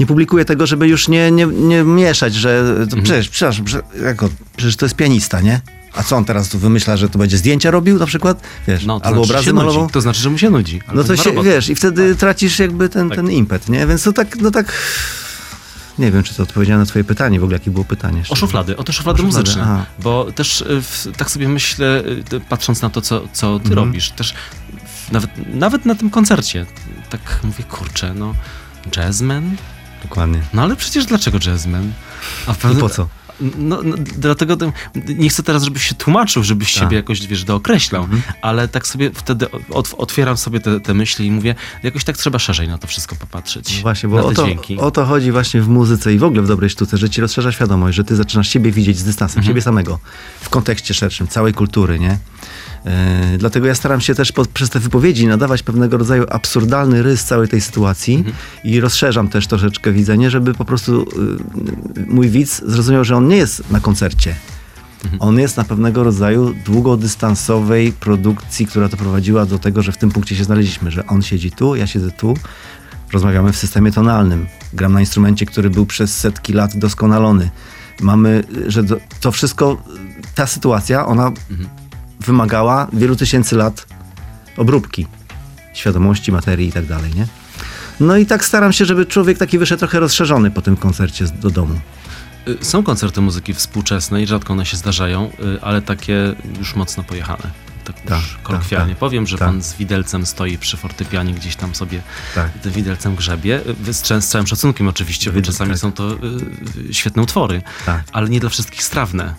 nie publikuję tego, żeby już nie, nie, nie mieszać, że Mhm. przecież, przepraszam, jako, przecież to jest pianista, nie? A co on teraz tu wymyśla, że to będzie zdjęcia robił na przykład? Wiesz, No, albo znaczy, obrazy malował? To znaczy, że mu się nudzi. No to się, wiesz, i wtedy tracisz jakby ten, Tak. ten impet, nie? Więc to tak, no tak... Nie wiem, czy to odpowiedziałem na twoje pytanie, w ogóle jakie było pytanie. O szuflady, o te szuflady O szuflady, muzyczne. aha. Bo też y, w, tak sobie myślę, ty- patrząc na to, co, co ty Mhm. robisz, też w, nawet, nawet na tym koncercie, tak mówię, kurczę, no, jazzman? Dokładnie. No ale przecież dlaczego jazzman? A I po co? No, no dlatego nie chcę teraz, żebyś się tłumaczył, żebyś Tak. siebie jakoś, wiesz, dookreślał, Mhm. ale tak sobie wtedy ot, otwieram sobie te, te myśli i mówię, jakoś tak trzeba szerzej na to wszystko popatrzeć. No Właśnie, bo o to, o to chodzi właśnie w muzyce i w ogóle w dobrej sztuce, że ci rozszerza świadomość, że ty zaczynasz siebie widzieć z dystansem, Mhm. siebie samego, w kontekście szerszym, całej kultury, nie? E, dlatego ja staram się też po, przez te wypowiedzi nadawać pewnego rodzaju absurdalny rys całej tej sytuacji Mhm. i rozszerzam też troszeczkę widzenie, żeby po prostu y, mój widz zrozumiał, że on nie jest na koncercie. Mhm. On jest na pewnego rodzaju długodystansowej produkcji, która doprowadziła do tego, że w tym punkcie się znaleźliśmy, że on siedzi tu, ja siedzę tu, rozmawiamy w systemie tonalnym. Gram na instrumencie, który był przez setki lat doskonalony. Mamy, że do, to wszystko, ta sytuacja, ona Mhm. Wymagała wielu tysięcy lat obróbki świadomości, materii i tak dalej, nie? No i tak staram się, żeby człowiek taki wyszedł trochę rozszerzony po tym koncercie do domu. Y, Są koncerty muzyki współczesnej, rzadko one się zdarzają, y, ale takie już mocno pojechane. Tak, Tak, już kolokwialnie tak, powiem, że tak. pan z widelcem stoi przy fortepianie, gdzieś tam sobie Tak. widelcem grzebie. Y, Z, z całym szacunkiem oczywiście, bo czasami tak. są to y, świetne utwory, Tak. ale nie dla wszystkich strawne.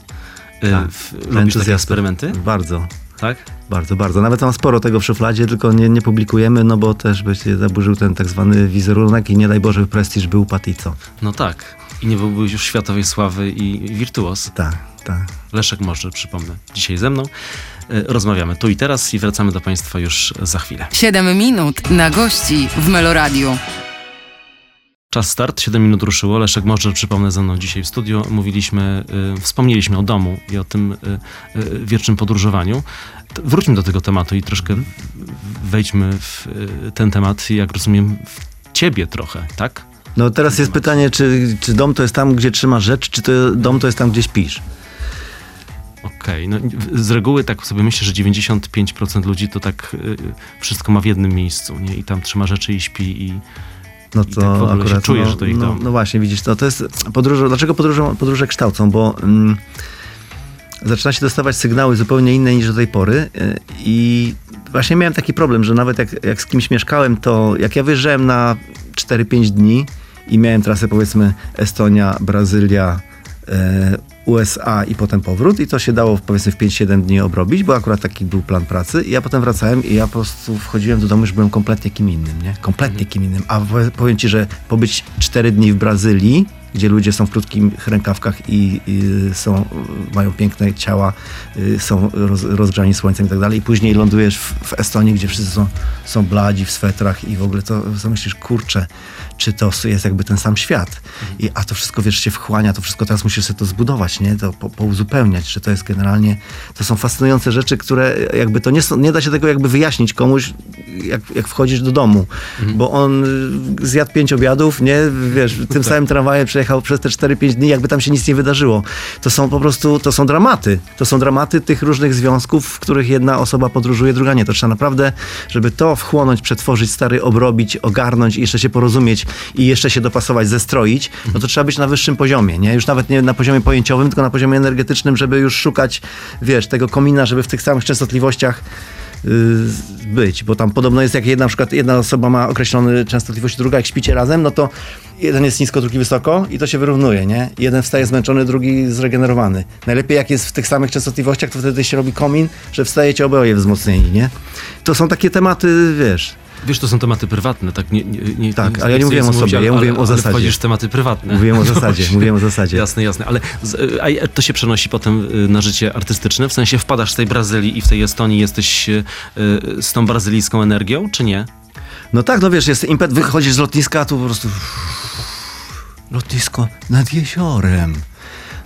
Y, Tak. w- Lubisz takie eksperymenty? Bardzo. Tak? Bardzo, bardzo. Nawet mam sporo tego w szufladzie, tylko nie, nie publikujemy, no bo też by się zaburzył ten tak zwany wizerunek i nie daj Boże prestiż był Patico. No tak. I nie byłbyś już światowej sławy i, i wirtuos. Tak, tak. Leszek może, przypomnę, dzisiaj ze mną. Y, Rozmawiamy tu i teraz i wracamy do Państwa już za chwilę. 7 minut na gości w Meloradiu. Czas start, 7 minut ruszyło. Leszek może przypomnę ze mną dzisiaj w studiu. Mówiliśmy, y, wspomnieliśmy o domu i o tym y, y, wiecznym podróżowaniu. T- Wróćmy do tego tematu i troszkę wejdźmy w y, ten temat, jak rozumiem, w ciebie trochę, tak? No teraz jest pytanie, czy, czy dom to jest tam, gdzie trzymasz rzeczy, czy to dom to jest tam, gdzie śpisz? Okej, no z reguły tak sobie myślę, że 95% ludzi to tak y, wszystko ma w jednym miejscu, nie? I tam trzyma rzeczy i śpi i No I to tak w ogóle akurat, czuje, no, że to ich no, no właśnie, widzisz, to, to jest podróże, dlaczego podróże, podróże kształcą, bo mm, zaczyna się dostawać sygnały zupełnie inne niż do tej pory y, i właśnie miałem taki problem, że nawet jak, jak z kimś mieszkałem, to jak ja wyjeżdżałem na 4-5 dni i miałem trasę powiedzmy Estonia, Brazylia, USA i potem powrót i to się dało powiedzmy w 5-7 dni obrobić, bo akurat taki był plan pracy i ja potem wracałem i ja po prostu wchodziłem do domu, już byłem kompletnie kim innym, nie? Kompletnie kim innym. A powie- powiem ci, że pobyć 4 dni w Brazylii gdzie ludzie są w krótkich rękawkach i, i są, mają piękne ciała, y, są roz, rozgrzani słońcem i tak dalej. I później lądujesz w, w Estonii, gdzie wszyscy są, są bladzi w swetrach i w ogóle to, to myślisz, kurczę, czy to jest jakby ten sam świat. I, a to wszystko, wiesz, się wchłania, to wszystko teraz musisz sobie to zbudować, nie? To po, pouzupełniać, że to jest generalnie, to są fascynujące rzeczy, które jakby to nie, są, nie da się tego jakby wyjaśnić komuś, jak, jak wchodzisz do domu, bo on y, zjadł pięć obiadów, nie? Wiesz, tym samym tramwajem przejechał przez te 4-5 dni, jakby tam się nic nie wydarzyło. To są po prostu, to są dramaty. To są dramaty tych różnych związków, w których jedna osoba podróżuje, druga nie. To trzeba naprawdę, żeby to wchłonąć, przetworzyć, stary, obrobić, ogarnąć i jeszcze się porozumieć i jeszcze się dopasować, zestroić, no to trzeba być na wyższym poziomie, nie? Już nawet nie na poziomie pojęciowym, tylko na poziomie energetycznym, żeby już szukać, wiesz, tego komina, żeby w tych samych częstotliwościach y, być, bo tam podobno jest, jak jedna, na przykład jedna osoba ma określone częstotliwość, druga jak śpicie razem, no to jeden jest nisko, drugi wysoko i to się wyrównuje, nie? Jeden wstaje zmęczony, drugi zregenerowany. Najlepiej jak jest w tych samych częstotliwościach, to wtedy się robi komin, że wstajecie oboje wzmocnieni, nie? To są takie tematy, wiesz, Wiesz, to są tematy prywatne, tak? Nie, nie, nie, Tak, ale ja nie mówiłem o sobie, ja ale- mówiłem o ale zasadzie. wchodzisz w tematy prywatne. Mówiłem o No zasadzie, właśnie. mówiłem o zasadzie. Jasne, jasne. Ale a to się przenosi potem y, na życie artystyczne? W sensie wpadasz z tej Brazylii i w tej Estonii jesteś y, y, z tą brazylijską energią, czy nie? No tak, no wiesz, jest impet, wychodzisz z lotniska, tu po prostu lotnisko nad jeziorem.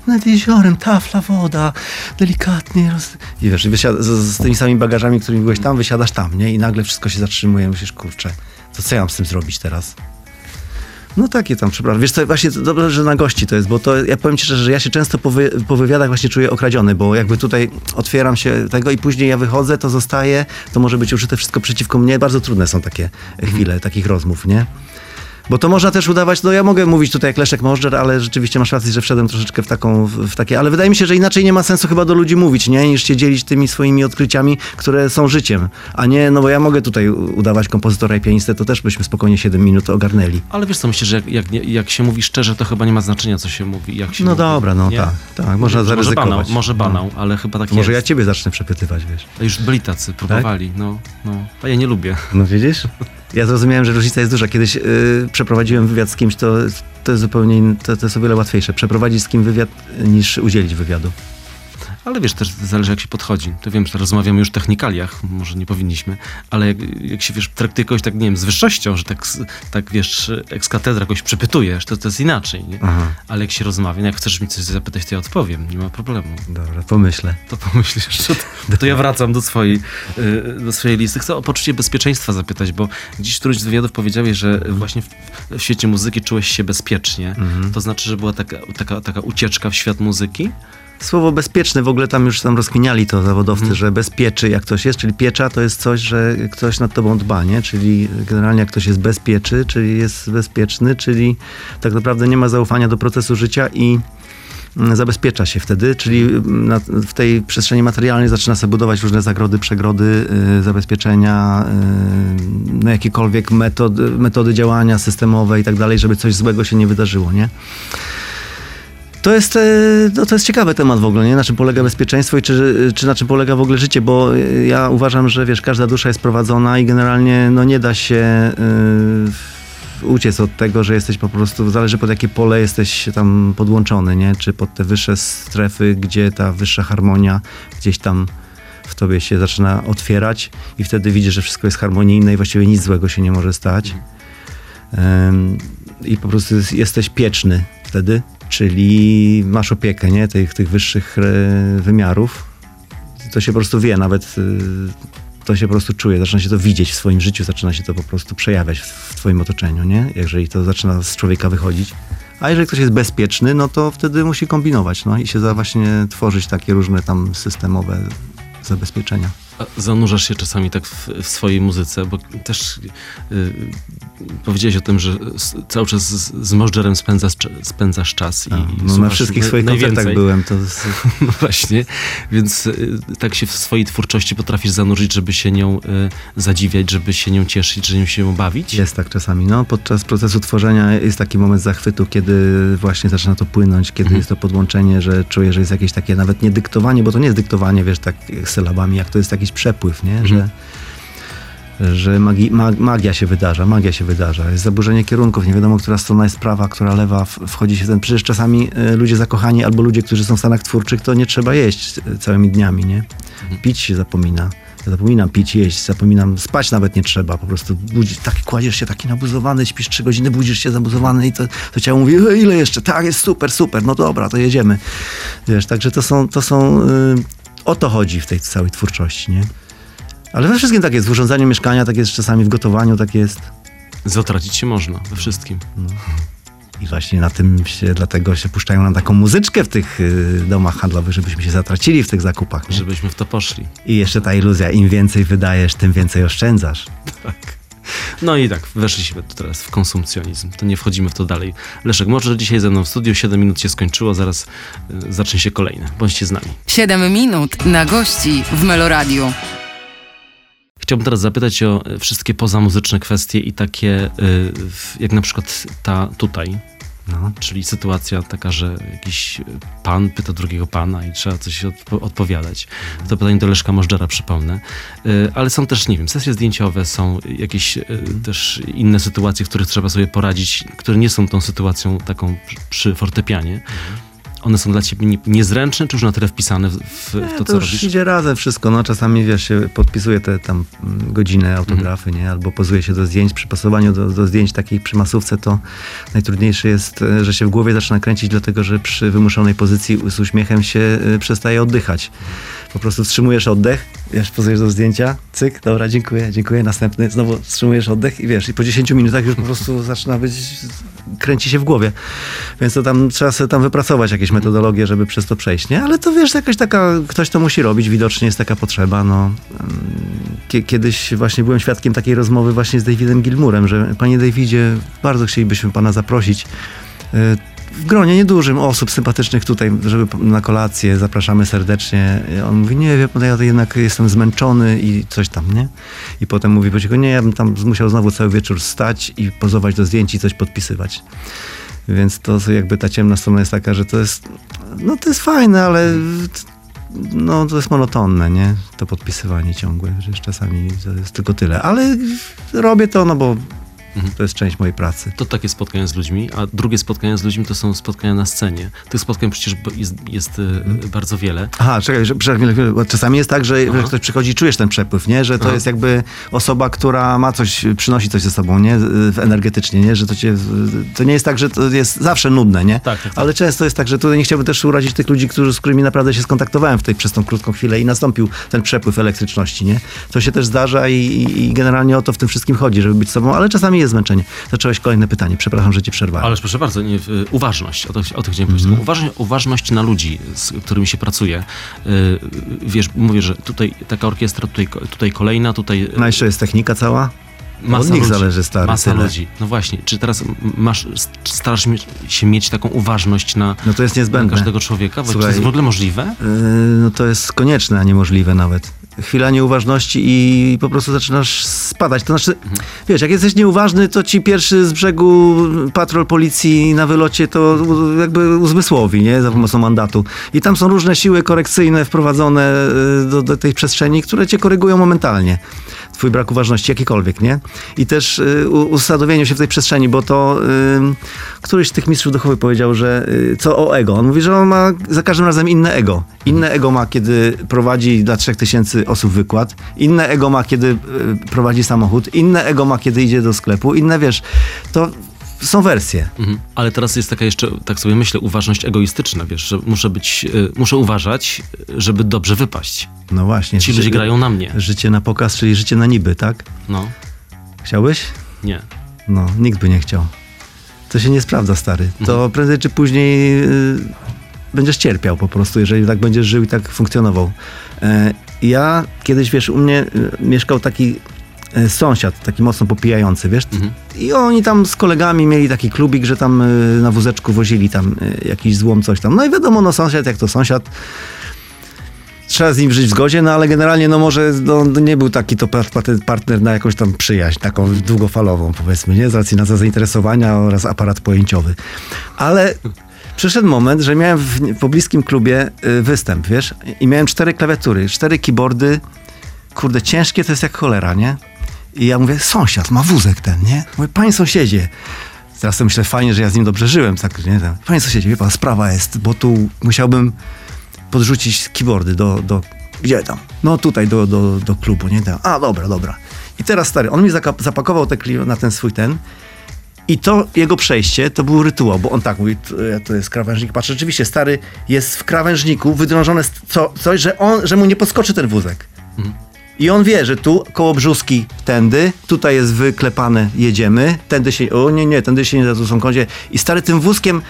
Nad jeziorem, tafla woda, delikatnie. Roz... I wiesz, wysiada, z, z tymi samymi bagażami, którymi byłeś tam, wysiadasz tam, nie? I nagle wszystko się zatrzymuje, myślisz, kurczę, to co ja mam z tym zrobić teraz? No takie tam, przepraszam. Wiesz co, właśnie dobrze, że na gości to jest, bo to, ja powiem ci szczerze, że ja się często po, wy, po wywiadach właśnie czuję okradziony, bo jakby tutaj otwieram się tego i później ja wychodzę, to zostaje, to może być użyte wszystko przeciwko mnie. Bardzo trudne są takie chwile, takich rozmów, nie? Bo to można też udawać, no ja mogę mówić tutaj jak Leszek Możdżer, ale rzeczywiście masz rację, że wszedłem troszeczkę w taką, w, w takie, ale wydaje mi się, że inaczej nie ma sensu chyba do ludzi mówić, nie? Niż się dzielić tymi swoimi odkryciami, które są życiem. A nie, no bo ja mogę tutaj udawać kompozytora i pianistę, to też byśmy spokojnie 7 minut ogarnęli. Ale wiesz co, myślę, że jak, jak, jak się mówi szczerze, to chyba nie ma znaczenia, co się mówi. Jak się No mówi, dobra, no nie? tak, tak, można może zaryzykować. banał, może No. banał, ale chyba tak Może ja jest. ciebie zacznę przepytywać, wiesz. Już byli tacy, próbowali, no, no. A ja nie lubię. No widzisz? Ja zrozumiałem, że różnica jest duża. Kiedyś y, przeprowadziłem wywiad z kimś, to, to jest zupełnie, to, to jest o wiele łatwiejsze. Przeprowadzić z kim wywiad, niż udzielić wywiadu. Ale wiesz, też zależy jak się podchodzi. To wiem, że rozmawiamy już o technikaliach, może nie powinniśmy, ale jak, jak się, wiesz, traktuje kogoś tak, nie wiem, z wyższością, że tak, tak wiesz, ex katedra kogoś przepytujesz, to, to jest inaczej, nie? Aha. Ale jak się rozmawia, no jak chcesz mi coś zapytać, to ja odpowiem, nie ma problemu. Dobra, pomyślę. To pomyślisz, że to, to ja wracam do swojej, y, do swojej listy. Chcę o poczucie bezpieczeństwa zapytać, bo gdzieś w którymś z wywiadów powiedziałeś, że właśnie w, w świecie muzyki czułeś się bezpiecznie. To znaczy, że była taka, taka, taka ucieczka w świat muzyki? Słowo bezpieczny, w ogóle tam już tam rozkminiali to zawodowcy, że bezpieczy jak ktoś jest, czyli piecza to jest coś, że ktoś nad tobą dba, nie? Czyli generalnie jak ktoś jest bezpieczy, czyli jest bezpieczny, czyli tak naprawdę nie ma zaufania do procesu życia i mm, zabezpiecza się wtedy, czyli na, w tej przestrzeni materialnej zaczyna sobie budować różne zagrody, przegrody, y, zabezpieczenia, y, no jakiekolwiek metody, metody działania systemowe i tak dalej, żeby coś złego się nie wydarzyło, nie? To jest, e, no to jest ciekawy temat w ogóle, nie? Na czym polega bezpieczeństwo i czy, czy na czym polega w ogóle życie, bo e, ja uważam, że wiesz, każda dusza jest prowadzona i generalnie no nie da się y, uciec od tego, że jesteś po prostu, zależy pod jakie pole jesteś tam podłączony, nie? Czy pod te wyższe strefy, gdzie ta wyższa harmonia gdzieś tam w tobie się zaczyna otwierać i wtedy widzisz, że wszystko jest harmonijne i właściwie nic złego się nie może stać. Em, I po prostu jest- jesteś pieczny wtedy, czyli masz opiekę nie? Tych, tych wyższych e, wymiarów. To się po prostu wie, nawet y, to się po prostu czuje, zaczyna się to widzieć w swoim życiu, zaczyna się to po prostu przejawiać w twoim otoczeniu, nie? Jeżeli to zaczyna z człowieka wychodzić. A jeżeli ktoś jest bezpieczny, no to wtedy musi kombinować, no i się za właśnie tworzyć takie różne tam systemowe zabezpieczenia. Zanurzasz się czasami tak w, w swojej muzyce, bo też y, powiedziałeś o tym, że s- cały czas z, z Możdżerem spędzasz, spędzasz czas. I, A, no, na wszystkich swoich koncertach byłem, to No właśnie, więc y, tak się w swojej twórczości potrafisz zanurzyć, żeby się nią y, zadziwiać, żeby się nią cieszyć, żeby się nią bawić. Jest tak czasami. No, podczas procesu tworzenia jest taki moment zachwytu, kiedy właśnie zaczyna to płynąć, kiedy Mhm. jest to podłączenie, że czuję, że jest jakieś takie nawet nie dyktowanie, bo to nie jest dyktowanie, wiesz, tak sylabami, jak to jest jakiś przepływ, nie? Że, że magi, mag, magia się wydarza, magia się wydarza. Jest zaburzenie kierunków, nie wiadomo, która strona jest prawa, która lewa, wchodzi się w ten... Przecież czasami e, ludzie zakochani albo ludzie, którzy są w stanach twórczych, to nie trzeba jeść całymi dniami, nie? Pić się zapomina. Ja zapominam pić, jeść, zapominam spać nawet nie trzeba, po prostu taki, kładziesz się taki nabuzowany, śpisz trzy godziny, budzisz się zabuzowany i to, to ciało mówi, ile jeszcze? Tak, jest super, super, no dobra, to jedziemy. Wiesz, także to są, to są y, o to chodzi w tej całej twórczości, nie? Ale we wszystkim tak jest, w urządzaniu mieszkania tak jest, czasami w gotowaniu tak jest. Zatracić się można we wszystkim. I właśnie na tym się, dlatego się puszczają nam taką muzyczkę w tych y, domach handlowych, żebyśmy się zatracili w tych zakupach. Nie? Żebyśmy w to poszli. I jeszcze ta iluzja, im więcej wydajesz, tym więcej oszczędzasz. No i tak, weszliśmy tu teraz w konsumpcjonizm. To nie wchodzimy w to dalej. Leszek, może dzisiaj ze mną w studiu, 7 minut się skończyło, zaraz y, zacznie się kolejne. Bądźcie z nami. 7 minut na gości w Meloradiu. Chciałbym teraz zapytać o e, wszystkie pozamuzyczne kwestie i takie, y, w- jak na przykład ta tutaj, No. czyli sytuacja taka, że jakiś pan pyta drugiego pana i trzeba coś odpo- odpowiadać. To pytanie do Leszka Możdżera, przypomnę. Y, Ale są też, nie wiem, sesje zdjęciowe, są jakieś y, też inne sytuacje, w których trzeba sobie poradzić, które nie są tą sytuacją taką przy- przy fortepianie. One są dla ciebie nie- niezręczne, czy już na tyle wpisane w, w Nie, to, to co już robisz? idzie razem wszystko. No, czasami wiesz, się podpisuje te tam mm, godziny, autografy, nie? Albo pozuje się do zdjęć. Przy pasowaniu do, do zdjęć takiej przy masówce to najtrudniejsze jest, e, że się w głowie zaczyna kręcić, dlatego że przy wymuszonej pozycji z uśmiechem się e, przestaje oddychać. Po prostu wstrzymujesz oddech, wiesz, pozujesz do zdjęcia, cyk, dobra, dziękuję, dziękuję, następny, znowu wstrzymujesz oddech i wiesz, i po 10 minutach już po prostu zaczyna być, kręci się w głowie. Więc to tam trzeba sobie tam wypracować jakieś metodologie, żeby przez to przejść, nie? Ale to wiesz, jakaś taka, ktoś to musi robić, widocznie jest taka potrzeba, no. Kiedyś właśnie byłem świadkiem takiej rozmowy właśnie z Davidem Gilmurem, że panie Davidzie, bardzo chcielibyśmy pana zaprosić y, w gronie niedużym osób sympatycznych tutaj, żeby na kolację, zapraszamy serdecznie. On mówi, nie wie pan, ja jednak jestem zmęczony i coś tam, nie? I potem mówi po cichu, nie, ja bym tam musiał znowu cały wieczór stać i pozować do zdjęć i coś podpisywać. Więc to jakby ta ciemna strona jest taka, że to jest, no to jest fajne, ale no to jest monotonne, nie? To podpisywanie ciągłe, że czasami to jest tylko tyle. Ale robię to, no bo Mhm. to jest część mojej pracy. To takie spotkania z ludźmi, a drugie spotkania z ludźmi to są spotkania na scenie. Tych spotkań przecież jest, jest y, Mhm. bardzo wiele. Aha, czekaj, że, czasami jest tak, że, że ktoś przychodzi i czujesz ten przepływ, nie? Że to Aha. jest jakby osoba, która ma coś, przynosi coś ze sobą, nie? W- Energetycznie, nie? Że to cię, to nie jest tak, że to jest zawsze nudne, nie? Tak, tak, tak. Ale często jest tak, że tutaj nie chciałbym też urazić tych ludzi, którzy, z którymi naprawdę się skontaktowałem w tej, przez tą krótką chwilę i nastąpił ten przepływ elektryczności, nie? To się też zdarza i, i, i generalnie o to w tym wszystkim chodzi, żeby być sobą, ale czasami jest zmęczenie. Zacząłeś kolejne pytanie, przepraszam, że ci przerwałem. Ależ proszę bardzo, nie, y, uważność, o to, o to chciałem powiedzieć. Taką Uważność, uważność na ludzi, z którymi się pracuje. Y, Wiesz, mówię, że tutaj taka orkiestra, tutaj, tutaj kolejna, tutaj y, No jeszcze jest technika cała. masa Od nich ludzi. zależy, stary, Masa tyle. ludzi. No właśnie, czy teraz masz, starasz się mieć taką uważność na, No to jest niezbędne. każdego człowieka? Bo czy to Słuchaj, jest w ogóle możliwe? Yy, no to jest konieczne, a niemożliwe nawet. Chwila nieuważności i po prostu zaczynasz spadać. To znaczy, wiesz, jak jesteś nieuważny, to ci pierwszy z brzegu patrol policji na wylocie to jakby uzmysłowi, nie? Za pomocą mandatu. I tam są różne siły korekcyjne wprowadzone yy, do, do tej przestrzeni, które cię korygują momentalnie. Twój brak uważności, jakikolwiek, nie? I też y, usadowieniu się w tej przestrzeni, bo to y, któryś z tych mistrzów duchowych powiedział, że y, co o ego. On mówi, że on ma za każdym razem inne ego. Inne ego ma, kiedy prowadzi dla 3000 osób wykład. Inne ego ma, kiedy y, prowadzi samochód. Inne ego ma, kiedy idzie do sklepu. Inne, wiesz, to są wersje. Mhm. Ale teraz jest taka jeszcze, tak sobie myślę, uważność egoistyczna, wiesz, że muszę być, y, muszę uważać, y, żeby dobrze wypaść. No właśnie. Ci ludzie grają na mnie. Życie na pokaz, czyli życie na niby, tak? No, Chciałbyś? nie. No, nikt by nie chciał. To się nie sprawdza, stary. To prędzej czy później y, będziesz cierpiał po prostu, jeżeli tak będziesz żył i tak funkcjonował. E, ja kiedyś, wiesz, u mnie y, mieszkał taki sąsiad, taki mocno popijający, wiesz? Mhm. I oni tam z kolegami mieli taki klubik, że tam y, na wózeczku wozili tam y, jakiś złom, coś tam. No i wiadomo, no sąsiad jak to sąsiad, trzeba z nim żyć w zgodzie, no ale generalnie no może no, nie był taki to par- par- partner na jakąś tam przyjaźń, taką długofalową powiedzmy, nie? Z racji na zainteresowania oraz aparat pojęciowy. Ale przyszedł moment, że miałem w w pobliskim klubie występ, wiesz? I miałem cztery klawiatury, cztery keyboardy, kurde, ciężkie to jest jak cholera, nie? I ja mówię, sąsiad, ma wózek ten, nie? Mówię, panie sąsiedzie, teraz sobie myślę, fajnie, że ja z nim dobrze żyłem, tak, nie? Panie sąsiedzie, wie pan, sprawa jest, bo tu musiałbym podrzucić keyboardy do, do gdzie tam? No tutaj, do, do, do klubu, nie? A, dobra, dobra. I teraz stary, on mi zapakował te na ten swój ten i to jego przejście to był rytuał, bo on tak mówi, to, jest krawężnik. Patrz, rzeczywiście stary jest w krawężniku wydrążone co, coś, że, on, że mu nie podskoczy ten wózek. I on wie, że tu koło brzuski tędy, tutaj jest wyklepane, jedziemy, tędy się, o nie, nie, tędy się nie da, tu są kącie. I stary tym wózkiem,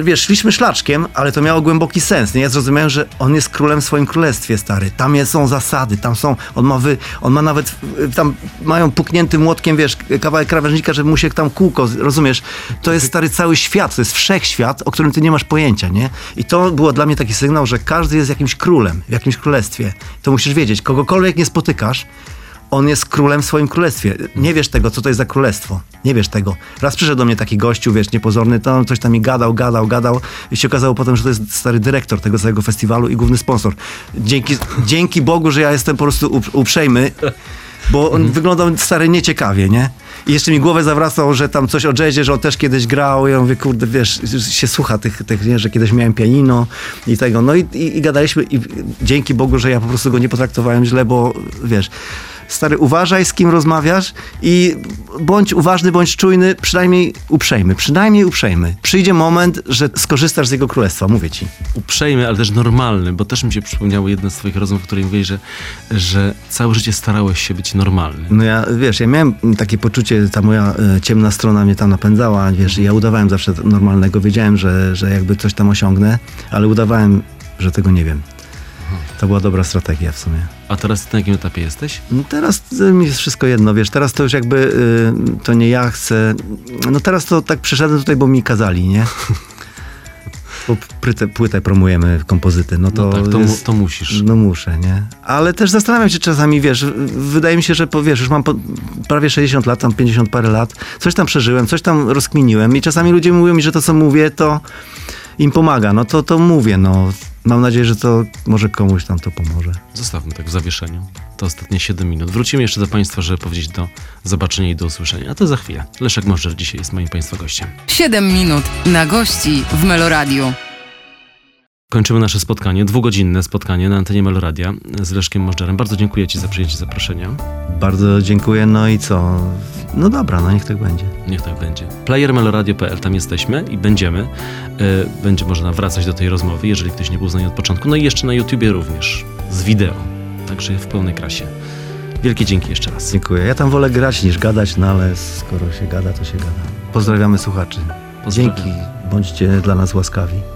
wiesz, szliśmy szlaczkiem, ale to miało głęboki sens, nie? Ja zrozumiałem, że on jest królem w swoim królestwie, stary. Tam są zasady, tam są, on ma wy, on ma nawet, y, tam mają puknięty młotkiem, wiesz, kawałek krawężnika, żeby mu się tam kółko, rozumiesz? To jest, stary, cały świat, to jest wszechświat, o którym ty nie masz pojęcia, nie? I to było dla mnie taki sygnał, że każdy jest jakimś królem, w jakimś królestwie. To musisz wiedzieć, kogokolwiek nie spotykasz, on jest królem w swoim królestwie. Nie wiesz tego, co to jest za królestwo. Nie wiesz tego. Raz przyszedł do mnie taki gościu, wiesz, niepozorny, to on coś tam mi gadał, gadał, gadał i się okazało potem, że to jest stary dyrektor tego całego festiwalu i główny sponsor. Dzięki, dzięki Bogu, że ja jestem po prostu up- uprzejmy, bo on wyglądał stary nieciekawie, nie? I jeszcze mi głowę zawracał, że tam coś o jazzie, że on też kiedyś grał. I ja mówię, kurde, wiesz, się słucha tych, tych nie, że kiedyś miałem pianino i tego. No i, i, i gadaliśmy i dzięki Bogu, że ja po prostu go nie potraktowałem źle, bo wiesz, stary, uważaj z kim rozmawiasz i bądź uważny, bądź czujny, przynajmniej uprzejmy, przynajmniej uprzejmy. Przyjdzie moment, że skorzystasz z jego królestwa, mówię ci. uprzejmy, ale też normalny, bo też mi się przypomniało jedna z twoich rozmów, w której mówiłeś, że, że całe życie starałeś się być normalny. No ja, wiesz, ja miałem takie poczucie, ta moja e, ciemna strona mnie tam napędzała, wiesz, ja udawałem zawsze normalnego, wiedziałem, że, że jakby coś tam osiągnę, ale udawałem, że tego nie wiem. To była dobra strategia w sumie. A teraz na jakim etapie jesteś? No teraz y, mi jest wszystko jedno, wiesz, teraz to już jakby y, to nie ja chcę. No teraz to tak przyszedłem tutaj, bo mi kazali, nie? Bo płytę, płytę promujemy, kompozyty, no to, No tak, to, mu, jest, to musisz. No muszę, nie? Ale też zastanawiam się czasami, wiesz, wydaje mi się, że wiesz, już mam po, prawie 60 lat, tam 50 parę lat, coś tam przeżyłem, coś tam rozkminiłem i czasami ludzie mówią mi, że to co mówię, to im pomaga. No to, to mówię, no. Mam nadzieję, że to może komuś tam to pomoże. Zostawmy tak w zawieszeniu. To ostatnie 7 minut. Wrócimy jeszcze do Państwa, żeby powiedzieć do zobaczenia i do usłyszenia. A to za chwilę. Leszek Możdżer dzisiaj jest moim Państwa gościem. 7 minut na gości w Meloradiu. Kończymy nasze spotkanie, dwugodzinne spotkanie na antenie Meloradia z Leszkiem Możdżerem. Bardzo dziękuję Ci za przyjęcie zaproszenia. Bardzo dziękuję, no i co? No dobra, no niech tak będzie. Niech tak będzie. Playermeloradio.pl, tam jesteśmy i będziemy. E, Będzie można wracać do tej rozmowy, jeżeli ktoś nie był z nami od początku. No i jeszcze na YouTubie również, z wideo. Także w pełnej krasie. Wielkie dzięki jeszcze raz. Dziękuję. Ja tam wolę grać niż gadać, no ale skoro się gada, to się gada. Pozdrawiamy słuchaczy. Pozdrawiam. Dzięki. Bądźcie dla nas łaskawi.